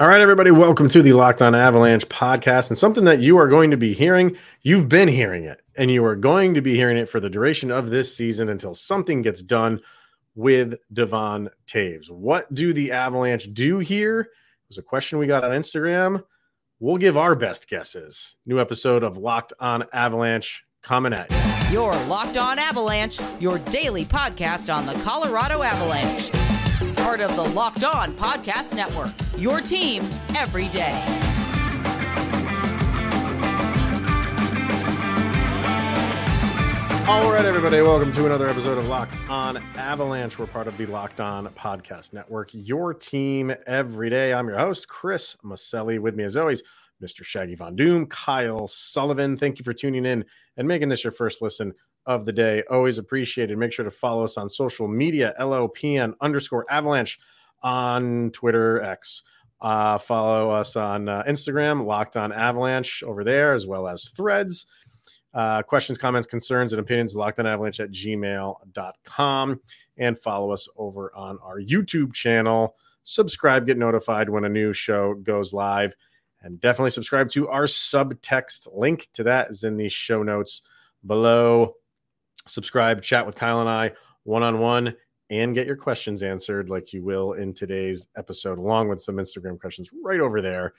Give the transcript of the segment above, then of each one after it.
All right, everybody, welcome to the Locked On Avalanche podcast. And something that you are going to be hearing, you've been hearing it, and you are going to be hearing it for the duration of this season until something gets done with Devon Toews. What do the Avalanche do here? It was a question we got on Instagram. We'll give our best guesses. New episode of Locked On Avalanche coming at you. Your Locked On Avalanche, your daily podcast on the Colorado Avalanche part of the Locked On Podcast Network. Your team every day. All right, everybody, welcome to another episode of Locked On Avalanche. We're part of the Locked On Podcast Network, your team every day. I'm your host, Chris Maselli. With me, as always, Mr. Shaggy Von Doom, Kyle Sullivan. Thank you for tuning in and making this your first listen of the day. Always appreciated. Make sure to follow us on social media, LOPN underscore avalanche on Twitter, X. Uh, follow us on uh, Instagram, Locked on Avalanche over there, as well as threads. Uh, questions, comments, concerns, and opinions, locked on avalanche at gmail.com. And follow us over on our YouTube channel. Subscribe, get notified when a new show goes live. And definitely subscribe to our subtext link to that is in the show notes below subscribe, chat with Kyle and I one on one, and get your questions answered like you will in today's episode, along with some Instagram questions right over there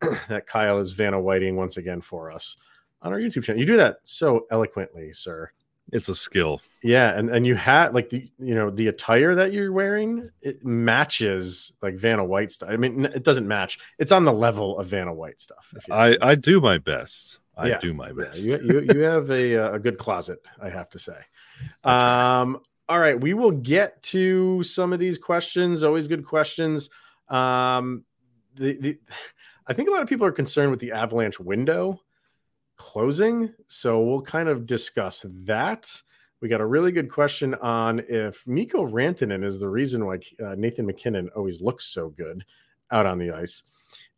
that Kyle is Vanna Whiting once again for us on our YouTube channel. You do that so eloquently, sir. It's a skill. Yeah, and and you had like the you know the attire that you're wearing it matches like Vanna White stuff. I mean, it doesn't match. It's on the level of Vanna White stuff. I I do my best. I yeah. do my best. You, you, you have a, uh, a good closet, I have to say. Um, all right, we will get to some of these questions. Always good questions. Um, the, the, I think a lot of people are concerned with the Avalanche window closing, so we'll kind of discuss that. We got a really good question on if Mikko Rantanen is the reason why uh, Nathan MacKinnon always looks so good out on the ice.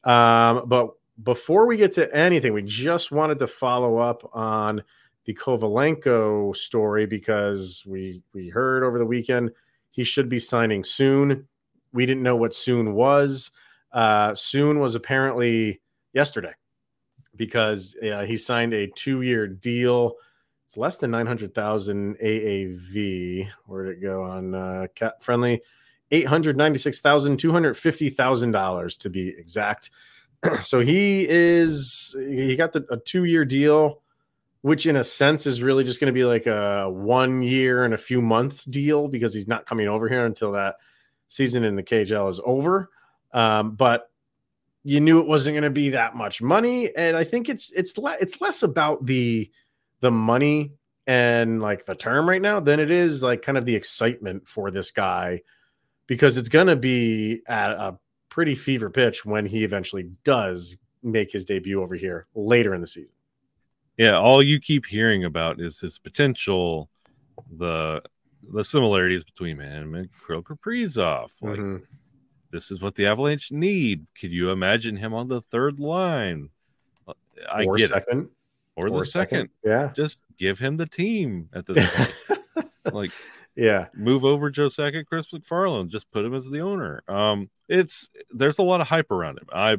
Um, but before we get to anything, we just wanted to follow up on the Kovalenko story because we we heard over the weekend he should be signing soon. We didn't know what soon was. Uh, soon was apparently yesterday because uh, he signed a two-year deal. It's less than nine hundred thousand AAV. Where did it go on uh, cap friendly? Eight hundred ninety-six thousand two hundred fifty thousand dollars to be exact. so he is he got the, a two year deal, which in a sense is really just going to be like a one year and a few month deal because he's not coming over here until that season in the KHL is over. Um, but you knew it wasn't going to be that much money, and I think it's it's le- it's less about the the money and like the term right now than it is like kind of the excitement for this guy because it's going to be at a pretty fever pitch when he eventually does make his debut over here later in the season. Yeah, all you keep hearing about is his potential, the the similarities between him and Kirill Kaprizov. Like mm-hmm. this is what the Avalanche need. Could you imagine him on the third line? I or get second. It. Or, or the second. second. Yeah. Just give him the team at this point. like yeah. Move over Joe Sakic, Chris MacFarland, just put him as the owner. Um, it's there's a lot of hype around him. I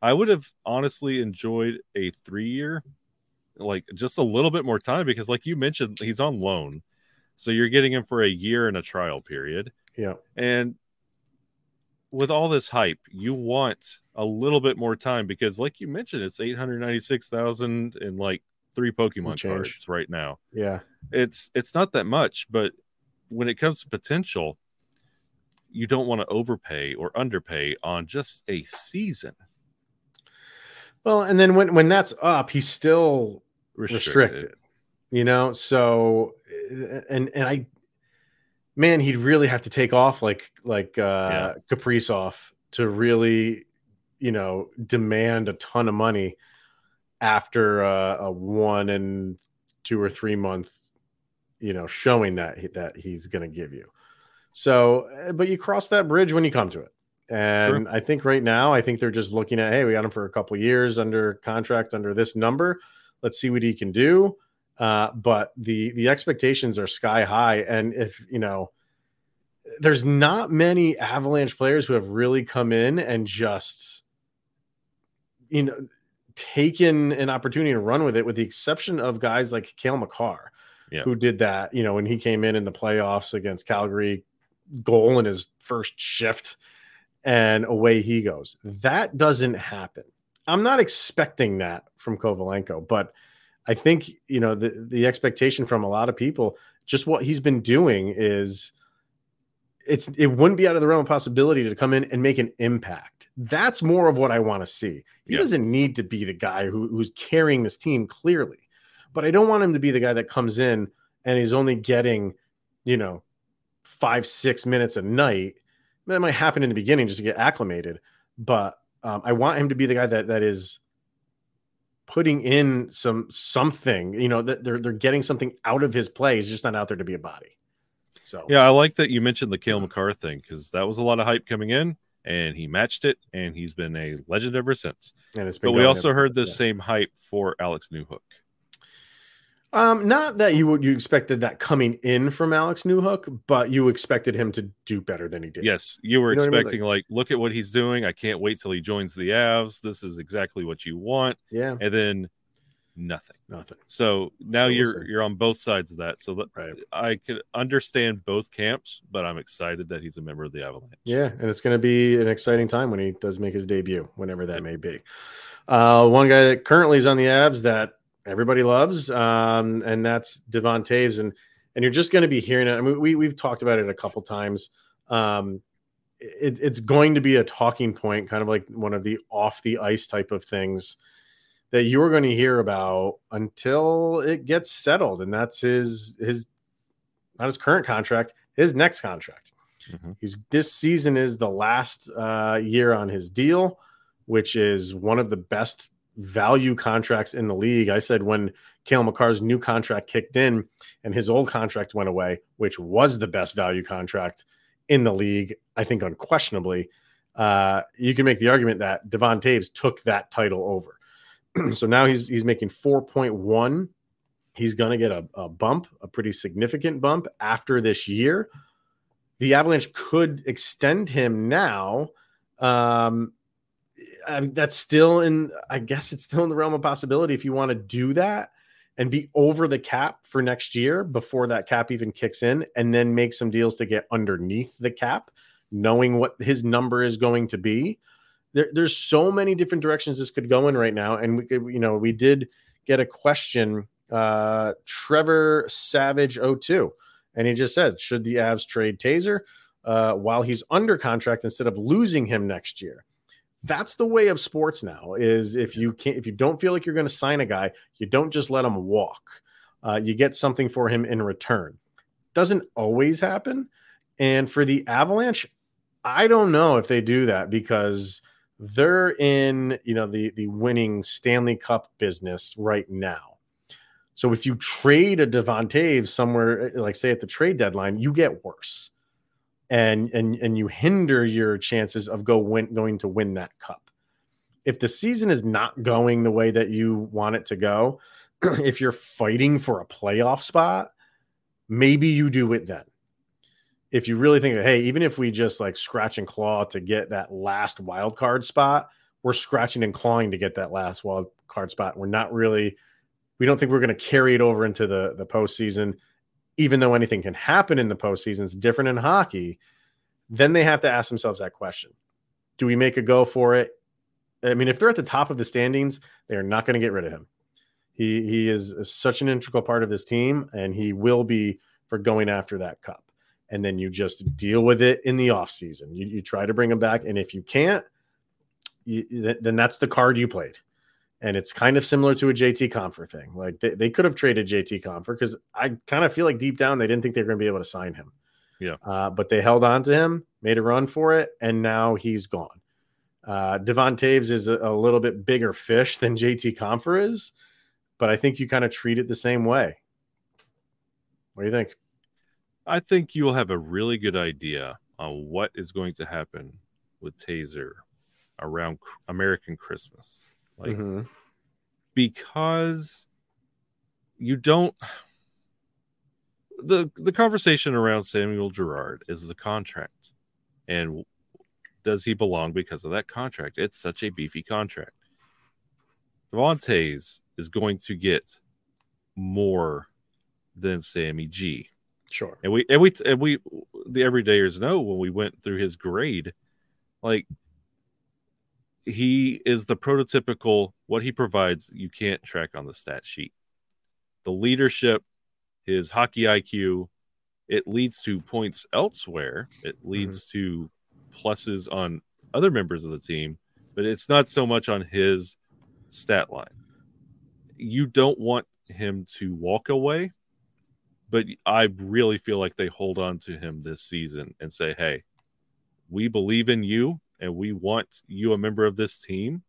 I would have honestly enjoyed a three year, like just a little bit more time because, like you mentioned, he's on loan, so you're getting him for a year and a trial period. Yeah, and with all this hype, you want a little bit more time because, like you mentioned, it's eight hundred ninety six thousand in like three Pokemon cards right now. Yeah, it's it's not that much, but when it comes to potential, you don't want to overpay or underpay on just a season. Well, and then when when that's up, he's still restricted. restricted you know, so and and I man, he'd really have to take off like like uh yeah. Kaprizov to really, you know, demand a ton of money after uh, a one and two or three month you know, showing that that he's going to give you. So, eh, but you cross that bridge when you come to it. And sure. I think right now, I think they're just looking at, hey, we got him for a couple years under contract under this number. Let's see what he can do. Uh, but the the expectations are sky high, and if you know, there's not many Avalanche players who have really come in and just you know, taken an opportunity to run with it, with the exception of guys like Cale Makar, Yeah. who did that, you know, when he came in in the playoffs against Calgary, goal in his first shift, and away he goes. That doesn't happen. I'm not expecting that from Kovalenko, but I think, you know, the, the expectation from a lot of people, just what he's been doing is it's it wouldn't be out of the realm of possibility to come in and make an impact. That's more of what I want to see. He Yeah. doesn't need to be the guy who, who's carrying this team clearly, but I don't want him to be the guy that comes in and he's only getting, you know, five six minutes a night. That might happen in the beginning just to get acclimated, but um, I want him to be the guy that that is putting in some something. You know that they're they're getting something out of his play. He's just not out there to be a body. So Yeah, I like that you mentioned the Cale Makar thing because that was a lot of hype coming in, and he matched it, and he's been a legend ever since. and it's been. But we also heard the yeah. same hype for Alex Newhook. Um, not that you would you expected that coming in from Alex Newhook, but you expected him to do better than he did. Yes, you were You know what I mean? expecting like, look at what he's doing. I can't wait till he joins the Avs. This is exactly what you want, Yeah. and then nothing. Nothing. So now you're you're on both sides of that. So that Right. I could understand both camps, but I'm excited that he's a member of the Avalanche. Yeah, and it's going to be an exciting time when he does make his debut, whenever that may be. Uh, one guy that currently is on the Avs that everybody loves, um, and that's Devon Toews, and and you're just going to be hearing it. I mean, we we've talked about it a couple times. Um, it, it's going to be a talking point, kind of like one of the off the ice type of things that you're going to hear about until it gets settled, and that's his his not his current contract, his next contract. Mhm. He's this season is the last uh, year on his deal, which is one of the best value contracts in the league. I said when Cale Makar's new contract kicked in and his old contract went away, which was the best value contract in the league, I think unquestionably. Uh, you can make the argument that Devon Toews took that title over. so now he's he's making 4.1. He's going to get a, a bump, a pretty significant bump after this year the Avalanche could extend him now. Um, I mean, that's still in, I guess it's still in the realm of possibility if you want to do that and be over the cap for next year before that cap even kicks in, and then make some deals to get underneath the cap, knowing what his number is going to be. There, there's so many different directions this could go in right now, and we could, you know, we did get a question. Uh, Trevor Savage 02 and he just said, should the Avs trade Taser uh, while he's under contract instead of losing him next year? That's the way of sports now. Is if you can't, if you don't feel like you're going to sign a guy, you don't just let him walk. Uh, you get something for him in return. Doesn't always happen. And for the Avalanche, I don't know if they do that because they're in, you know, the the winning Stanley Cup business right now. So if you trade a Devon Toews somewhere, like say at the trade deadline, you get worse, and and and you hinder your chances of go win, going to win that cup. If the season is not going the way that you want it to go, if you're fighting for a playoff spot, maybe you do it then. If you really think that, hey, even if we just like scratch and claw to get that last wild card spot, we're scratching and clawing to get that last wild card spot. We're not really we don't think we're going to carry it over into the the postseason, even though anything can happen in the postseason. It's different in hockey. Then they have to ask themselves that question: Do we make a go for it? I mean, if they're at the top of the standings, they are not going to get rid of him. He he is such an integral part of this team, and he will be for going after that cup. And then you just deal with it in the offseason. You, you try to bring him back, and if you can't, you, then that's the card you played and it's kind of similar to a JT Compher thing. Like they, they could have traded JT Compher because I kind of feel like deep down they didn't think they were going to be able to sign him. Yeah. Uh, but they held on to him, made a run for it, and now he's gone. Uh, Devon Toews is a, a little bit bigger fish than JT Compher is, but I think you kind of treat it the same way. What do you think? I think you will have a really good idea on what is going to happen with Taser around American Christmas. Like Mhm. because you don't the the conversation around Samuel Girard is the contract and does he belong because of that contract it's such a beefy contract Devon Toews is going to get more than Sammy G. Sure. And we and we and we the everydayers know when we went through his grade, like he is the prototypical what he provides you can't track on the stat sheet. The leadership, his hockey IQ, it leads to points elsewhere. It mm-hmm. leads to pluses on other members of the team, but it's not so much on his stat line. You don't want him to walk away, but I really feel like they hold on to him this season and say, "Hey, we believe in you and we want you a member of this team.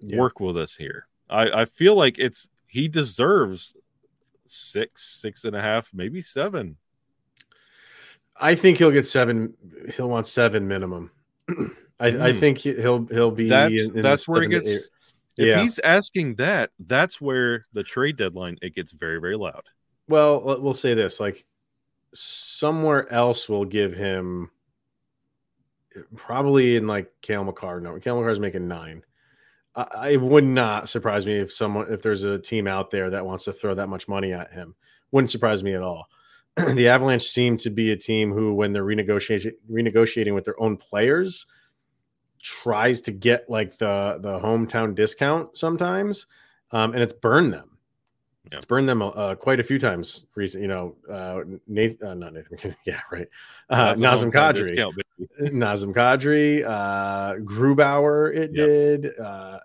Yeah. Work with us here." I, I feel like it's he deserves six, six and a half, maybe seven. I think he'll get seven. He'll want seven minimum. I, I Hmm. think he- he'll he'll be. That's in- in that's where it gets. eight- If Yeah. he's asking that, that's where the trade deadline it gets very very loud. Well, we'll say this: like somewhere else will give him probably in like Cale Makar. No, Cale Makar's making nine. I, it would not surprise me if someone if there's a team out there that wants to throw that much money at him. Wouldn't surprise me at all. the Avalanche seem to be a team who, when they're renegotiating renegotiating with their own players, tries to get like the the hometown discount sometimes, um, and it's burned them. Yeah. It's burned them uh, quite a few times. Recent, you know, uh, Nathan, uh, not Nathan, MacKinnon, yeah, right. Uh, Nazem Kadri, discount. Nazem Kadri, uh, Grubauer, it Yep. did. Uh,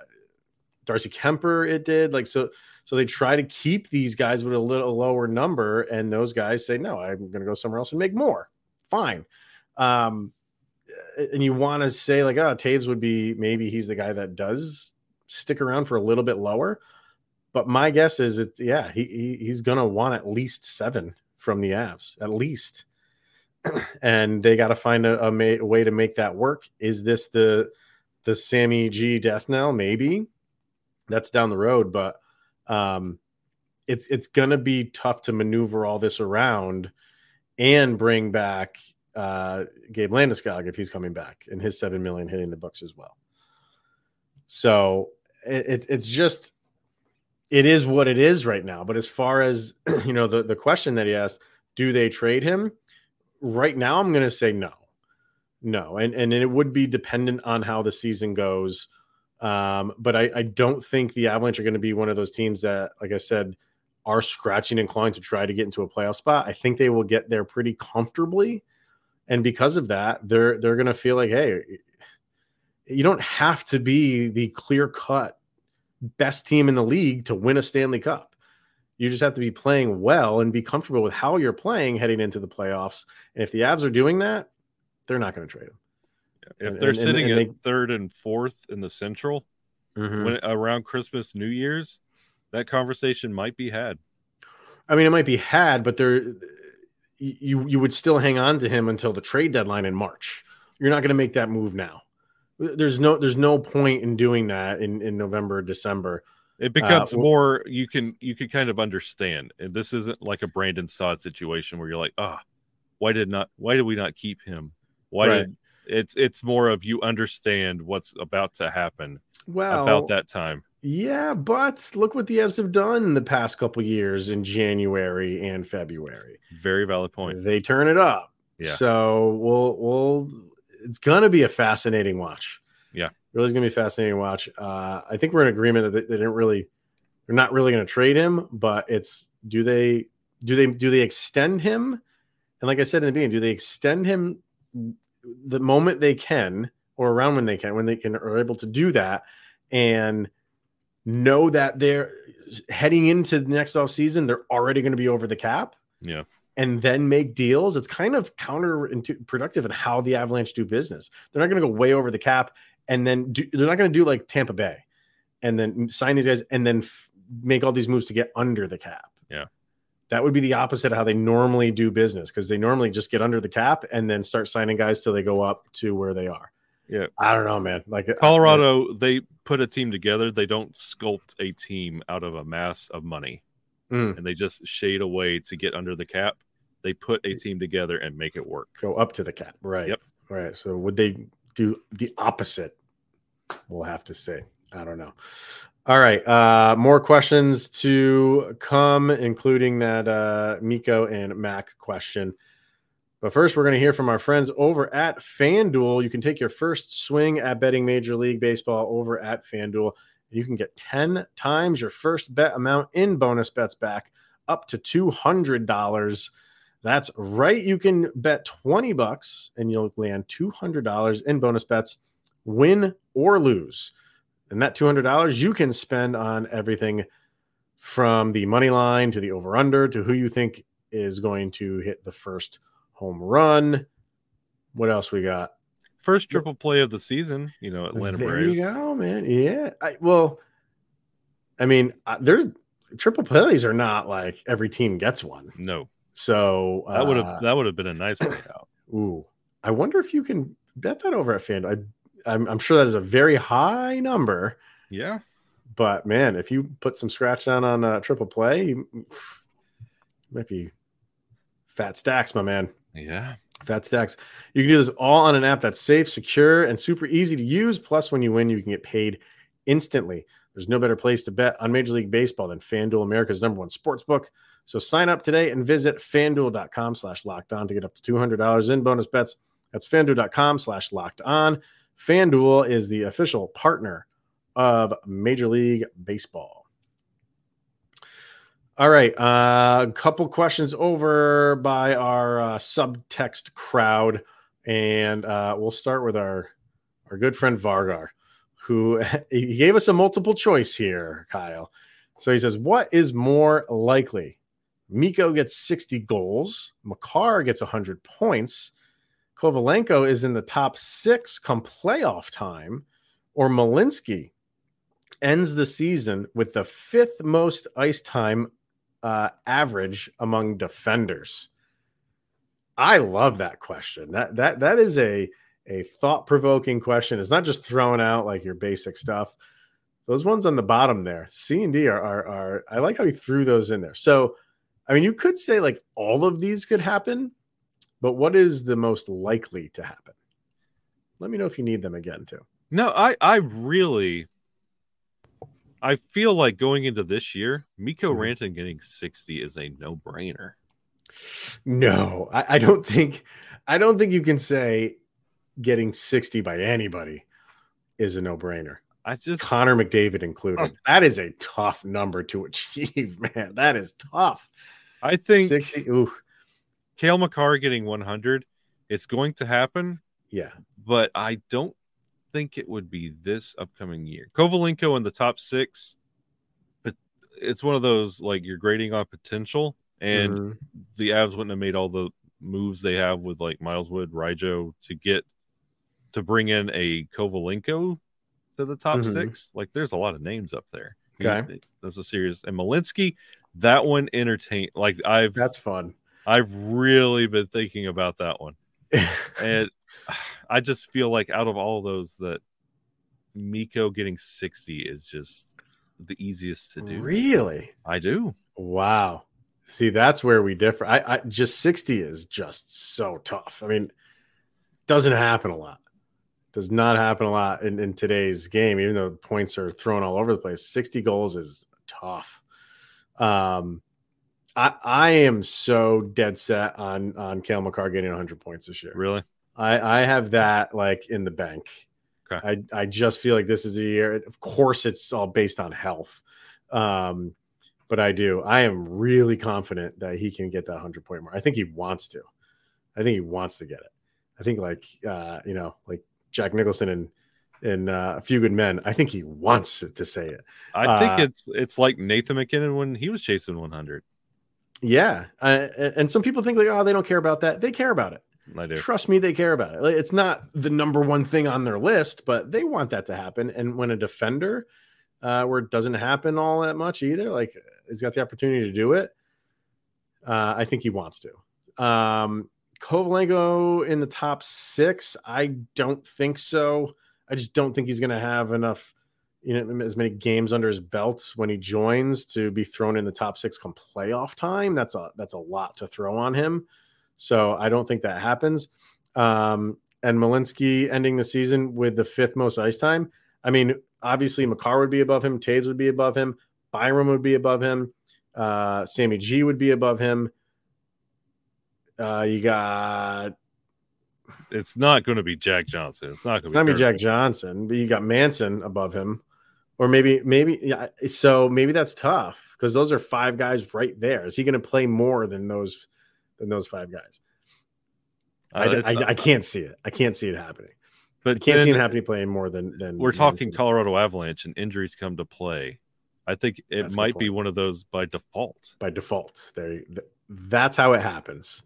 Darcy Kuemper, it did. Like so, so they try to keep these guys with a little lower number, and those guys say, "No, I'm going to go somewhere else and make more." Fine. Um, and you want to say like, "Oh, Toews would be maybe he's the guy that does stick around for a little bit lower." But my guess is, it's yeah, he, he he's to want at least seven from the Avs, at least and they got to find a, a, ma- way to make that work. Is this the the Sammy G death knell? Maybe that's down the road, but um, it's it's gonna be tough to maneuver all this around and bring back uh, Gabe Landeskog if he's coming back and his seven million hitting the books as well. So it, it, it's just it is what it is right now. But as far as you know, the the question that he asked, do they trade him? right now i'm going to say no. No. And and it would be dependent on how the season goes. Um but i i don't think the avalanche are going to be one of those teams that like i said are scratching and clawing to try to get into a playoff spot. I think they will get there pretty comfortably. And because of that they're they're going to feel like hey you don't have to be the clear cut best team in the league to win a stanley cup you just have to be playing well and be comfortable with how you're playing heading into the playoffs. And if the Avs are doing that, they're not going to trade him. If And- they're and- and- sitting and at they- third and fourth in the Central Mm-hmm. when around Christmas, New Year's, that conversation might be had. I mean, it might be had, but there, you you would still hang on to him until the trade deadline in March. You're not going to make that move now. There's no there's no point in doing that in in November December. It becomes well- more you can you can kind of understand. And this isn't like a Brandon Saad situation where you're like, ah, why did not why did we not keep him? Why Right. did it's it's more of you understand what's about to happen Well, about that time. Yeah, but look what the Avs have done the past couple years in January and February. Very valid point. They turn it up. Yeah. So we'll we'll it's gonna be a fascinating watch. Yeah. Really gonna be a fascinating watch. Uh I think we're in agreement that they, they didn't really they're not really gonna trade him, but it's do they do they do they extend him? And like I said in the beginning, do they extend him the moment they can or around when they can, when they can are able to do that and know that they're heading into the next off season, they're already going to be over the cap Yeah. And then make deals. It's kind of counterproductive in how the Avalanche do business. They're not going to go way over the cap and then do, they're not going to do like Tampa Bay and then sign these guys and then f- make all these moves to get under the cap. Yeah. That would be the opposite of how they normally do business because they normally just get under the cap and then start signing guys till they go up to where they are. Yeah. I don't know, man. Like uh, Colorado, they put a team together. They don't sculpt a team out of a mass of money Mm, and they just shade away to get under the cap. They put a team together and make it work. go up to the cap. Right. Yep. Right. So would they do the opposite? We'll have to see. I don't know. All right. Uh, more questions to come, including that uh, Mikko and Mac question. But first, we're going to hear from our friends over at FanDuel. You can take your first swing at betting Major League Baseball over at FanDuel. You can get 10 times your first bet amount in bonus bets back up to $200. That's right. You can bet 20 bucks and you'll land $200 in bonus bets, win or lose. And that $200 you can spend on everything from the money line to the over under to who you think is going to hit the first home run. What else we got? First triple play of the season, you know, Atlanta there Braves. you go, man. Yeah. I, well, I mean, uh, there's triple plays are not like every team gets one. No, So that would have uh, that would have been a nice breakout. Ooh, I wonder if you can bet that over at FanDuel. I, I'm, I'm sure that is a very high number, Yeah, but man, if you put some scratch down on a triple play, you might be fat stacks, my man. yeah. Fat stacks. You can do this all on an app that's safe, secure, and super easy to use. Plus, when you win, you can get paid instantly. There's no better place to bet on Major League Baseball than FanDuel, America's number one sports book. So sign up today and visit fanduel.com slash locked on to get up to $200 in bonus bets. That's fanduel.com slash locked on. FanDuel is the official partner of Major League Baseball. All right. uh, A couple questions over by our uh, subtext crowd. And uh, we'll start with our, our good friend Vargar, who he gave us a multiple choice here, Kyle. So he says, What is more likely? Mikko gets 60 goals, Makar gets 100 points, Kovalenko is in the top six come playoff time, or Malinski ends the season with the fifth most ice time uh, average among defenders? I love that question. That that that is a a thought provoking question. It's not just throwing out like your basic stuff. Those ones on the bottom there, C and D are, are are I like how he threw those in there. So, I mean, you could say like all of these could happen, but what is the most likely to happen? Let me know if you need them again too. No, I I really I feel like going into this year, Mikko Mhm. Ranton getting 60 is a no-brainer. No, I, I don't think I don't think you can say getting 60 by anybody is a no-brainer. I just Connor McDavid included. That is a tough number to achieve, man. That is tough. I think 60. Ooh, Cale Makar getting 100, it's going to happen, yeah. but I don't think it would be this upcoming year. Kovalenko in the top six, but it's one of those like you're grading on potential, and Mhm. the Avs wouldn't have made all the moves they have with like Miles Wood, Rijo to get to bring in a Kovalenko to the top Mhm. six. Like there's a lot of names up there. Okay. That's a serious and Malinski, that one entertain like I've that's fun. I've really been thinking about that one. And I just feel like out of all those that Mikko getting 60 is just the easiest to do. really? I do. Wow. See, that's where we differ. I, I just 60 is just so tough. I mean, doesn't happen a lot. Does not happen a lot in, in today's game, even though points are thrown all over the place. 60 goals is tough. Um, I I am so dead set on on Cale Makar getting 100 points this year. Really? I I have that like in the bank. Okay. I I just feel like this is a year. Of course, it's all based on health, um, but I do. I am really confident that he can get that hundred point mark. I think he wants to. I think he wants to get it. I think like uh, you know, like Jack Nicholson and and uh, a few good men. I think he wants to say it. I think Uh, it's it's like Nathan MacKinnon when he was chasing 100. Yeah, uh, and some people think like, oh, they don't care about that. They care about it. I do. Trust me, they care about it. It's not the number one thing on their list, but they want that to happen. And when a defender, uh, where it doesn't happen all that much either, like he's got the opportunity to do it, uh, I think he wants to. Um, Kovalenko in the top six, I don't think so. I just don't think he's going to have enough, you know, as many games under his belt when he joins to be thrown in the top six come playoff time. That's a that's a lot to throw on him. So I don't think that happens. Um, and Malinski ending the season with the fifth most ice time. I mean, obviously Makar would be above him, Toews would be above him, Byram would be above him, uh, Sammy G would be above him. Uh, you got It's not going to be Jack Johnson. It's not going to be be Jack Johnson, but you got Manson above him, or maybe maybe yeah. So maybe that's tough because those are five guys right there. Is he going to play more than those than those five guys? I, Uh, I, I can't see it. I can't see it happening. but I can't see him happening playing more than than we're talking. Colorado Avalanche and injuries come to play. I think it That's might be one of those by default. by default. There, th- that's how it happens.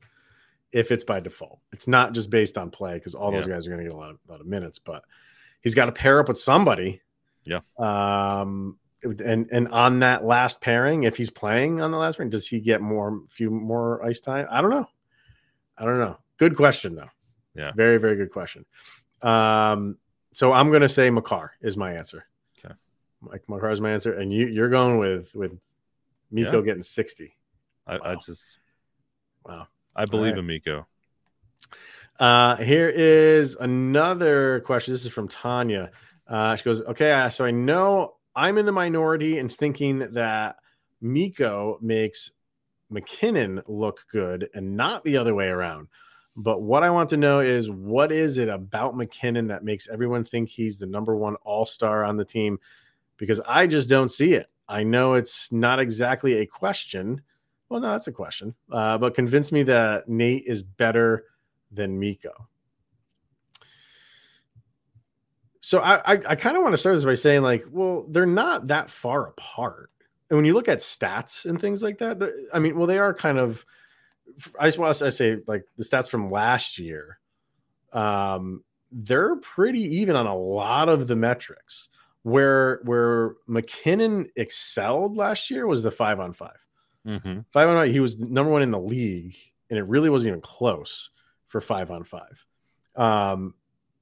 If it's by default, it's not just based on play because all those Yeah. guys are going to get a lot of lot of minutes. But he's got to pair up with somebody. Yeah. Um. And and on that last pairing, if he's playing on the last pairing, does he get more few more ice time? I don't know. I don't know. Good question though. Yeah. Very very good question. Um. So I'm going to say Makar is my answer. Okay. Mike Makar is my answer, and you you're going with with Mikko Yeah. getting sixty. I, I just Wow. I believe right. in Mikko. Uh, here is another question. This is from Tanya. Uh, she goes, Okay, so I know I'm in the minority in thinking that Mikko makes MacKinnon look good and not the other way around. But what I want to know is what is it about MacKinnon that makes everyone think he's the number one all star on the team? Because I just don't see it. I know it's not exactly a question. Well, no, that's a question. Uh, but convince me that Nate is better than Mikko. So I I, I kind of want to start this by saying like, well, they're not that far apart. And when you look at stats and things like that, I mean, well, they are kind of. I just want to say like the stats from last year. Um, they're pretty even on a lot of the metrics. Where where MacKinnon excelled last year was the five on five. Mm-hmm. Five on five, he was number one in the league, and it really wasn't even close for five on five. Um,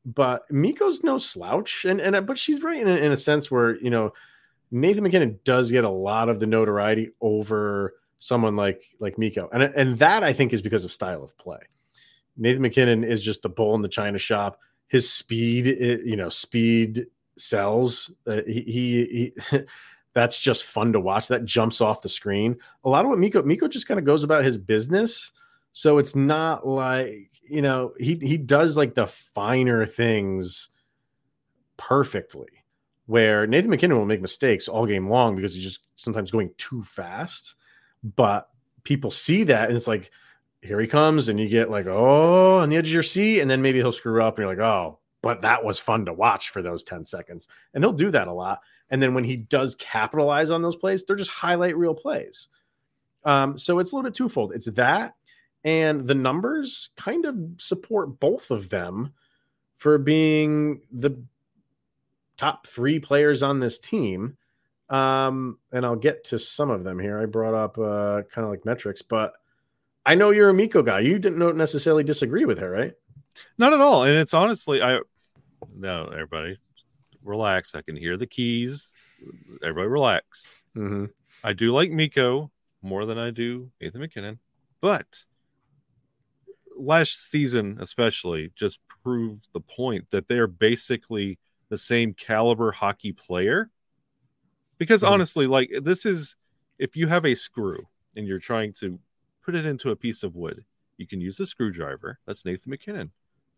but Mikko's no slouch, and and but she's right in a, in a sense where you know Nathan MacKinnon does get a lot of the notoriety over someone like like Mikko, and and that I think is because of style of play. Nathan MacKinnon is just the bull in the china shop. His speed, you know, speed sells. Uh, he, he, he that's just fun to watch. That jumps off the screen. A lot of what Mikko Miko just kind of goes about his business. So it's not like you know he he does like the finer things perfectly. Where Nathan MacKinnon will make mistakes all game long because he's just sometimes going too fast. But people see that and it's like, here he comes, and you get like, oh, on the edge of your seat, and then maybe he'll screw up, and you're like, oh, but that was fun to watch for those 10 seconds. And he'll do that a lot. And then when he does capitalize on those plays, they're just highlight real plays. Um, so it's a little bit twofold. It's that, and the numbers kind of support both of them for being the top three players on this team. Um, and I'll get to some of them here. I brought up uh, kind of like metrics, but I know you're a Mikko guy. You didn't know- necessarily disagree with her, right? Not at all. And it's honestly, I no, everybody relax. I can hear the keys. Everybody relax. Mm-hmm. I do like Mikko more than I do Nathan MacKinnon, but last season, especially, just proved the point that they're basically the same caliber hockey player. Because Mhm. honestly, like this is if you have a screw and you're trying to put it into a piece of wood, you can use a screwdriver. That's Nathan MacKinnon.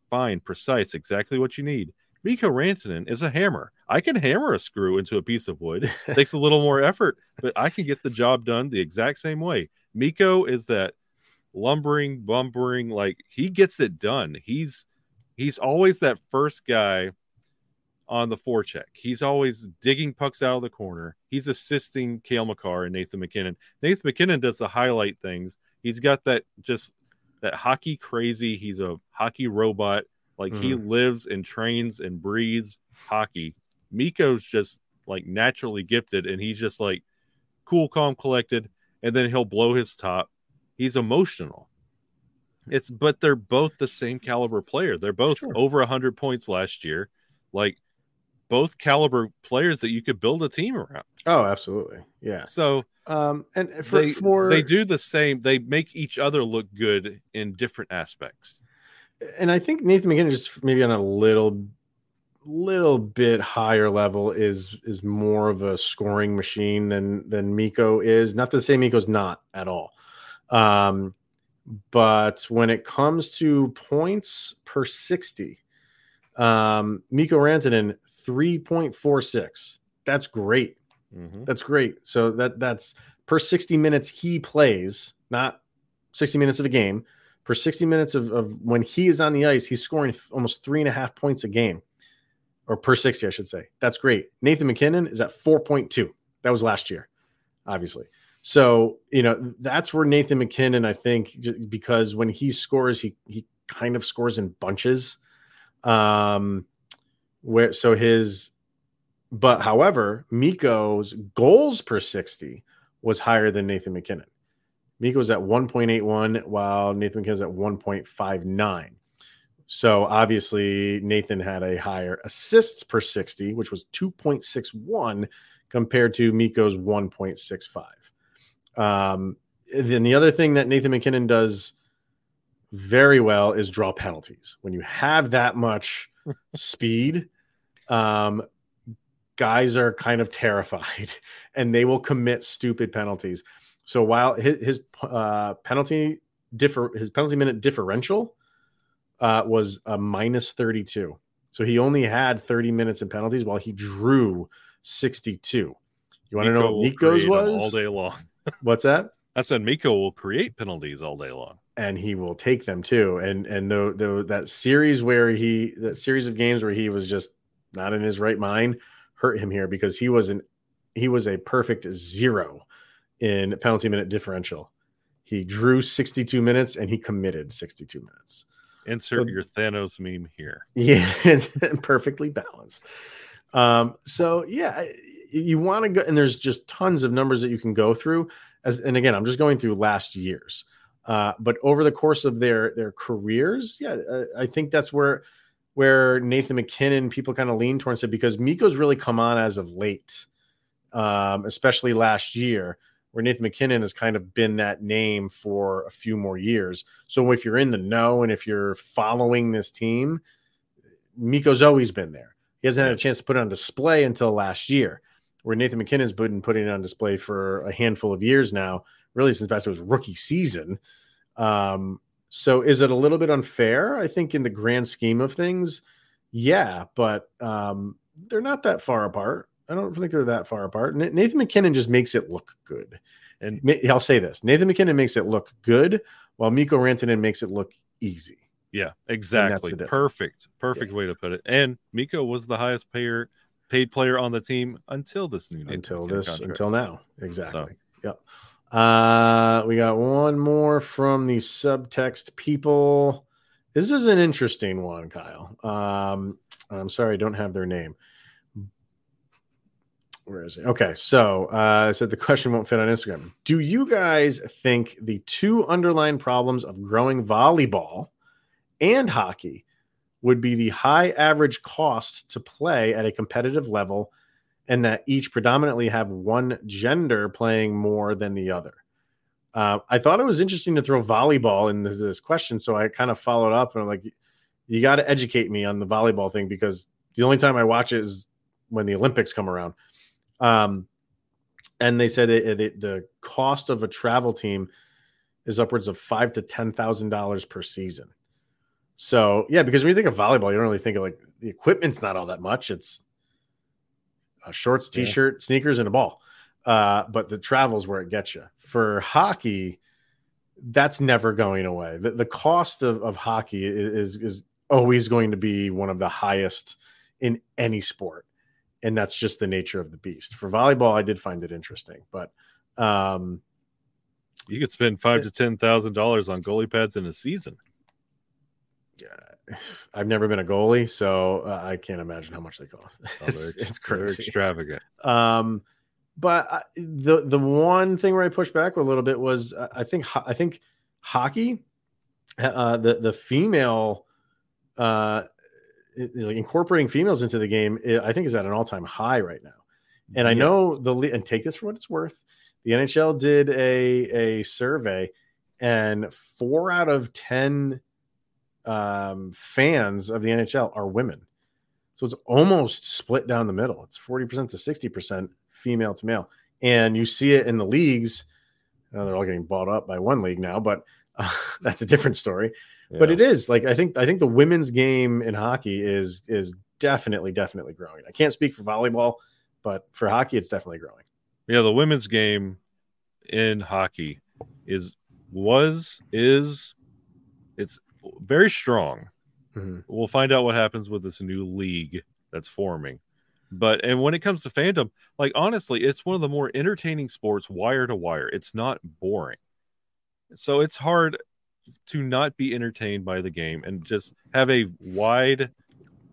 Fine, precise, exactly what you need. Mikko Rantanen is a hammer. I can hammer a screw into a piece of wood. It Takes a little more effort, but I can get the job done the exact same way. Mikko is that lumbering, bumbering, like he gets it done. He's he's always that first guy on the forecheck. He's always digging pucks out of the corner. He's assisting Cale Makar and Nathan MacKinnon. Nathan MacKinnon does the highlight things. He's got that just that hockey crazy. He's a hockey robot. Like he mm-hmm. lives and trains and breathes hockey. Mikko's just like naturally gifted and he's just like cool, calm, collected, and then he'll blow his top. He's emotional. It's but they're both the same caliber player. They're both Sure. over 100 points last year. Like both caliber players that you could build a team around. Oh, absolutely. Yeah. So Um, and for, they, for they do the same. They make each other look good in different aspects. and I think Nathan MacKinnon just maybe on a little little bit higher level is is more of a scoring machine than than Mikko is. Not to say Mikko's not at all. Um, but when it comes to points per 60, um, Mikko Rantanen 3.46. That's great. Mhm. That's great. So that that's per 60 minutes he plays, not 60 minutes of a game. Per 60 minutes of, of when he is on the ice, he's scoring th- almost three and a half points a game, or per 60, I should say. That's great. Nathan MacKinnon is at 4.2. That was last year, obviously. So, you know, that's where Nathan MacKinnon, I think, because when he scores, he he kind of scores in bunches. Um, where so his but however, Mikko's goals per 60 was higher than Nathan MacKinnon. Mikko's at 1.81 while Nathan MacKinnon's at 1.59. So obviously Nathan had a higher assists per 60, which was 2.61 compared to Mikko's 1.65. Um, then the other thing that Nathan MacKinnon does very well is draw penalties. When you have that much speed, um, guys are kind of terrified and they will commit stupid penalties. So while his, his uh, penalty differ his penalty minute differential uh, was a minus 32. So he only had 30 minutes in penalties while he drew 62. You want to know what Nico's was? all day long. What's that? I said Mikko will create penalties all day long. and he will take them too. And and the, the that series where he that series of games where he was just not in his right mind hurt him here because he was an he was a perfect zero in penalty minute differential. He drew 62 minutes and he committed 62 minutes. Insert So- your Thanos meme here. Yeah, perfectly balanced. Um, so yeah, you want to go, and there's just tons of numbers that you can go through. As and again, I'm just going through last year's, uh, but over the course of their their careers, yeah, uh, I think that's where where Nathan MacKinnon people kind of lean towards it because Mikko's really come on as of late, um, especially last year, where Nathan MacKinnon has kind of been that name for a few more years. So if you're in the know and if you're following this team, Mikko's always been there. He hasn't had a chance to put it on display until last year, where Nathan MacKinnon's been putting it on display for a handful of years now, really since back to his rookie season. Um, so is it a little bit unfair? I think in the grand scheme of things, yeah, but um, they're not that far apart. I don't think they're that far apart. Nathan MacKinnon just makes it look good. And I'll say this: Nathan MacKinnon makes it look good, while Mikko Rantanen makes it look easy. yeah, exactly. Perfect. Perfect way to put it. And Mikko was the highest payer paid player on the team until this new until this contract. until now. Exactly. Yep. Uh we got one more from the subtext people. This is an interesting one kyle. Um i'm sorry i don't have their name. Where is it? Okay so uh I said the question won't fit on instagram. Do you guys think the two underlying problems of growing volleyball and hockey would be the high average cost to play at a competitive level and that each predominantly have one gender playing more than the other. Uh, I thought it was interesting to throw volleyball into this question, so I kind of followed up and I'm like, you got to educate me on the volleyball thing because the only time I watch it is when the Olympics come around. Um, and they said it, it, the cost of a travel team is upwards of five to ten thousand dollars per season. So yeah, because when you think of volleyball, you don't really think of like the equipment's not all that much. It's a shorts, t-shirt, sneakers, and a ball. Uh, but the travel's where it gets you. For hockey, that's never going away. The, the cost of, of hockey is is always going to be one of the highest in any sport, and that's just the nature of the beast. For volleyball, I did find it interesting, but um, You could spend five to ten thousand dollars on goalie pads in a season. I've never been a goalie, so uh, I can't imagine how much they cost. Oh, it's, it's they're crazy. extravagant. Um, but I, the the one thing where I pushed back a little bit was uh, I think I think hockey, uh, the the female, uh, like incorporating females into the game, i I think is at an all time high right now. And I know the and take this for what it's worth. The NHL did a a survey, and four out of ten um, fans of the NHL are women. So it's almost split down the middle. It's 40% to 60% female to male. And you see it in the leagues. Uh, they're all getting bought up by one league now, but uh, that's a different story. Yeah. But it is like I think I think the women's game in hockey is is definitely definitely growing. I can't speak for volleyball, but for hockey it's definitely growing. Yeah, the women's game in hockey is was is it's very strong. Mm-hmm. We'll find out what happens with this new league that's forming. But and when it comes to fandom, like honestly, it's one of the more entertaining sports wire to wire. It's not boring. So it's hard to not be entertained by the game and just have a wide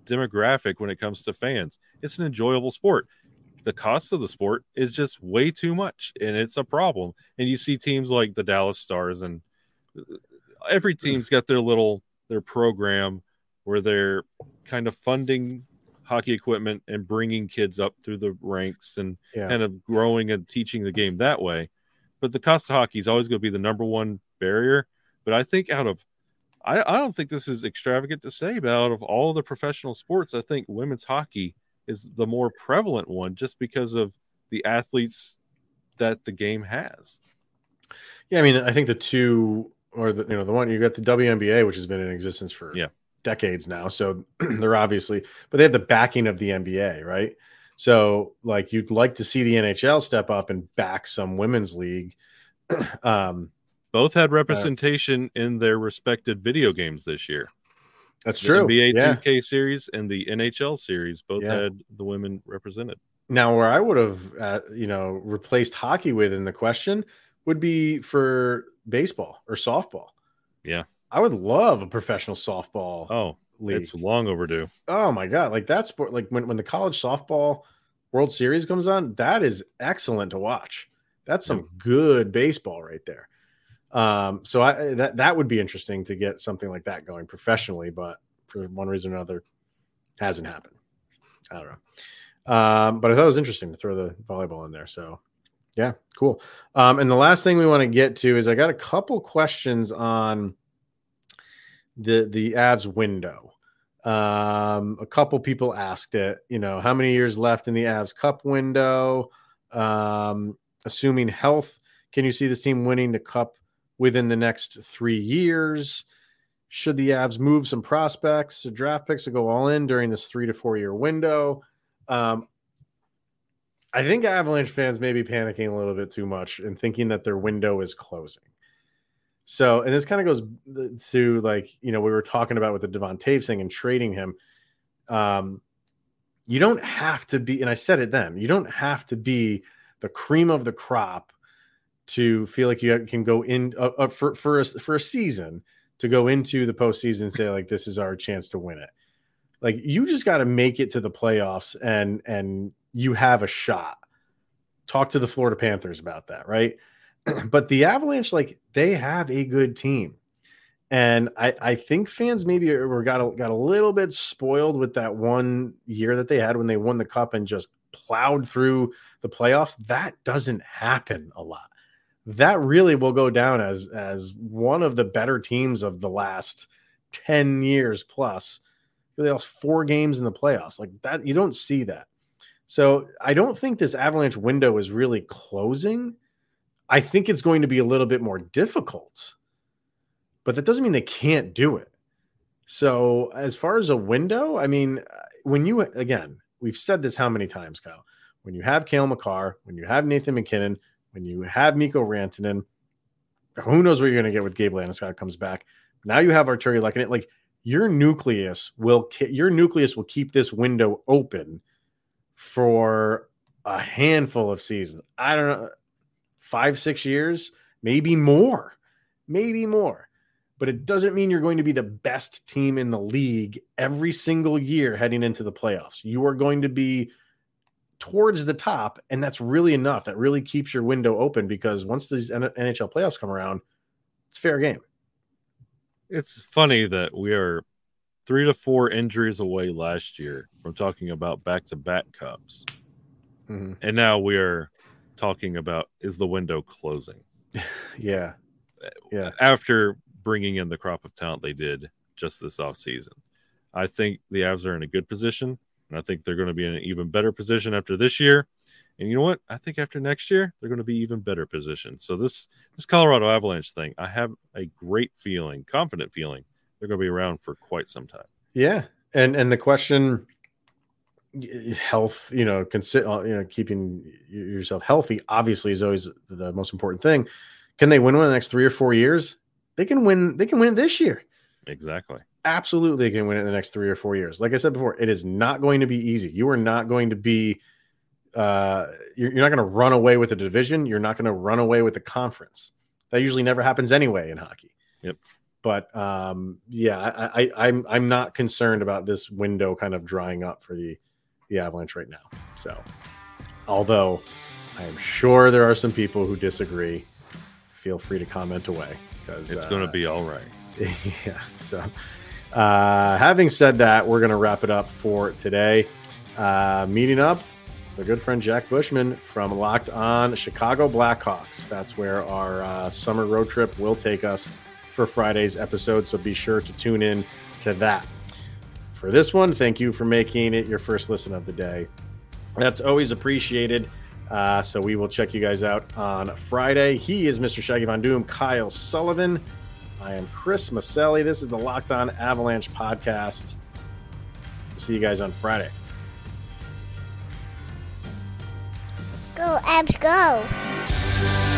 demographic when it comes to fans. It's an enjoyable sport. The cost of the sport is just way too much and it's a problem. And you see teams like the Dallas Stars and every team's got their little their program where they're kind of funding hockey equipment and bringing kids up through the ranks and yeah. kind of growing and teaching the game that way. But the cost of hockey is always going to be the number one barrier. But I think out of I, I don't think this is extravagant to say, but out of all the professional sports, I think women's hockey is the more prevalent one just because of the athletes that the game has. Yeah, I mean, I think the two or the you know the one you got the WNBA, which has been in existence for yeah decades now. So they're obviously, but they have the backing of the NBA, right? So like you'd like to see the NHL step up and back some women's league. um, Both had uh, representation uh, in their respected video games this year. That's the true. NBA yeah. 2K series and the NHL series both yeah. had the women represented. Now, where I would have, uh, you know, replaced hockey with in the question would be for baseball or softball. Yeah. I would love a professional softball. Oh, league. It's long overdue. Oh my god, like that sport like when when the college softball World Series comes on, that is excellent to watch. That's some good baseball right there. Um, so I that that would be interesting to get something like that going professionally, but for one reason or another, hasn't happened. I don't know. Um, but I thought it was interesting to throw the volleyball in there. So yeah, cool. Um, and the last thing we want to get to is I got a couple questions on the the Avs window. Um, a couple people asked it. You know, how many years left in the Avs Cup window? Um, assuming health, can you see this team winning the Cup within the next three years? Should the Avs move some prospects, draft picks to go all in during this three to four year window? Um, I think Avalanche fans may be panicking a little bit too much and thinking that their window is closing. So, and this kind of goes to like, you know, we were talking about with the Devon Toews thing and trading him. Um, you don't have to be, and I said it then, you don't have to be the cream of the crop to feel like you can go in uh, uh, for for a, for a season to go into the postseason and say like this is our chance to win it. Like you just got to make it to the playoffs and and you have a shot. Talk to the Florida Panthers about that, right? but the Avalanche, like they have a good team. And I, I think fans maybe were got a, got a little bit spoiled with that one year that they had when they won the cup and just plowed through the playoffs. That doesn't happen a lot. That really will go down as as one of the better teams of the last 10 years plus. They lost four games in the playoffs. Like that, you don't see that. So I don't think this Avalanche window is really closing. I think it's going to be a little bit more difficult, but that doesn't mean they can't do it. So, as far as a window, I mean, uh, when you again, we've said this how many times, Kyle? When you have Cale Makar, when you have Nathan MacKinnon, when you have Mikko Rantanen, who knows what you're going to get with Gabe Landeskog comes back. Now you have Artturi Lehkonen. Like your nucleus will your nucleus will keep this window open for a handful of seasons. I don't know five, six years, maybe more, maybe more. But it doesn't mean you're going to be the best team in the league every single year heading into the playoffs. You are going to be towards the top, and that's really enough. That really keeps your window open because once these NHL playoffs come around, it's fair game. It's funny that we are three to four injuries away last year from talking about back to back cups. Mm-hmm. And now we are talking about is the window closing? yeah. Yeah. After bringing in the crop of talent they did just this off season, I think the Avs are in a good position. And I think they're going to be in an even better position after this year. And you know what? I think after next year, they're going to be even better positioned. So this this Colorado Avalanche thing, I have a great feeling, confident feeling, they're going to be around for quite some time. Yeah, and and the question, health, you know, consider uh, you know keeping yourself healthy obviously is always the most important thing. Can they win one in the next three or four years? They can win. They can win it this year. Exactly. Absolutely, they can win it in the next three or four years. Like I said before, it is not going to be easy. You are not going to be uh, you're, you're not going to run away with the division. You're not going to run away with the conference. That usually never happens anyway in hockey. Yep. But um, yeah, I, I, I'm I'm not concerned about this window kind of drying up for the the Avalanche right now. So, although I am sure there are some people who disagree, feel free to comment away because it's uh, going to be all right. Yeah. So, uh, having said that, we're going to wrap it up for today. Uh, meeting up the good friend Jack Bushman from Locked On Chicago Blackhawks. That's where our uh, summer road trip will take us for Friday's episode. So be sure to tune in to that. For this one, thank you for making it your first listen of the day. That's always appreciated. Uh, so we will check you guys out on Friday. He is Mr. Shaggy Von Doom, Kyle Sullivan. I am Chris Maselli. This is the Locked On Avalanche podcast. See you guys on Friday. Go, Avs, go.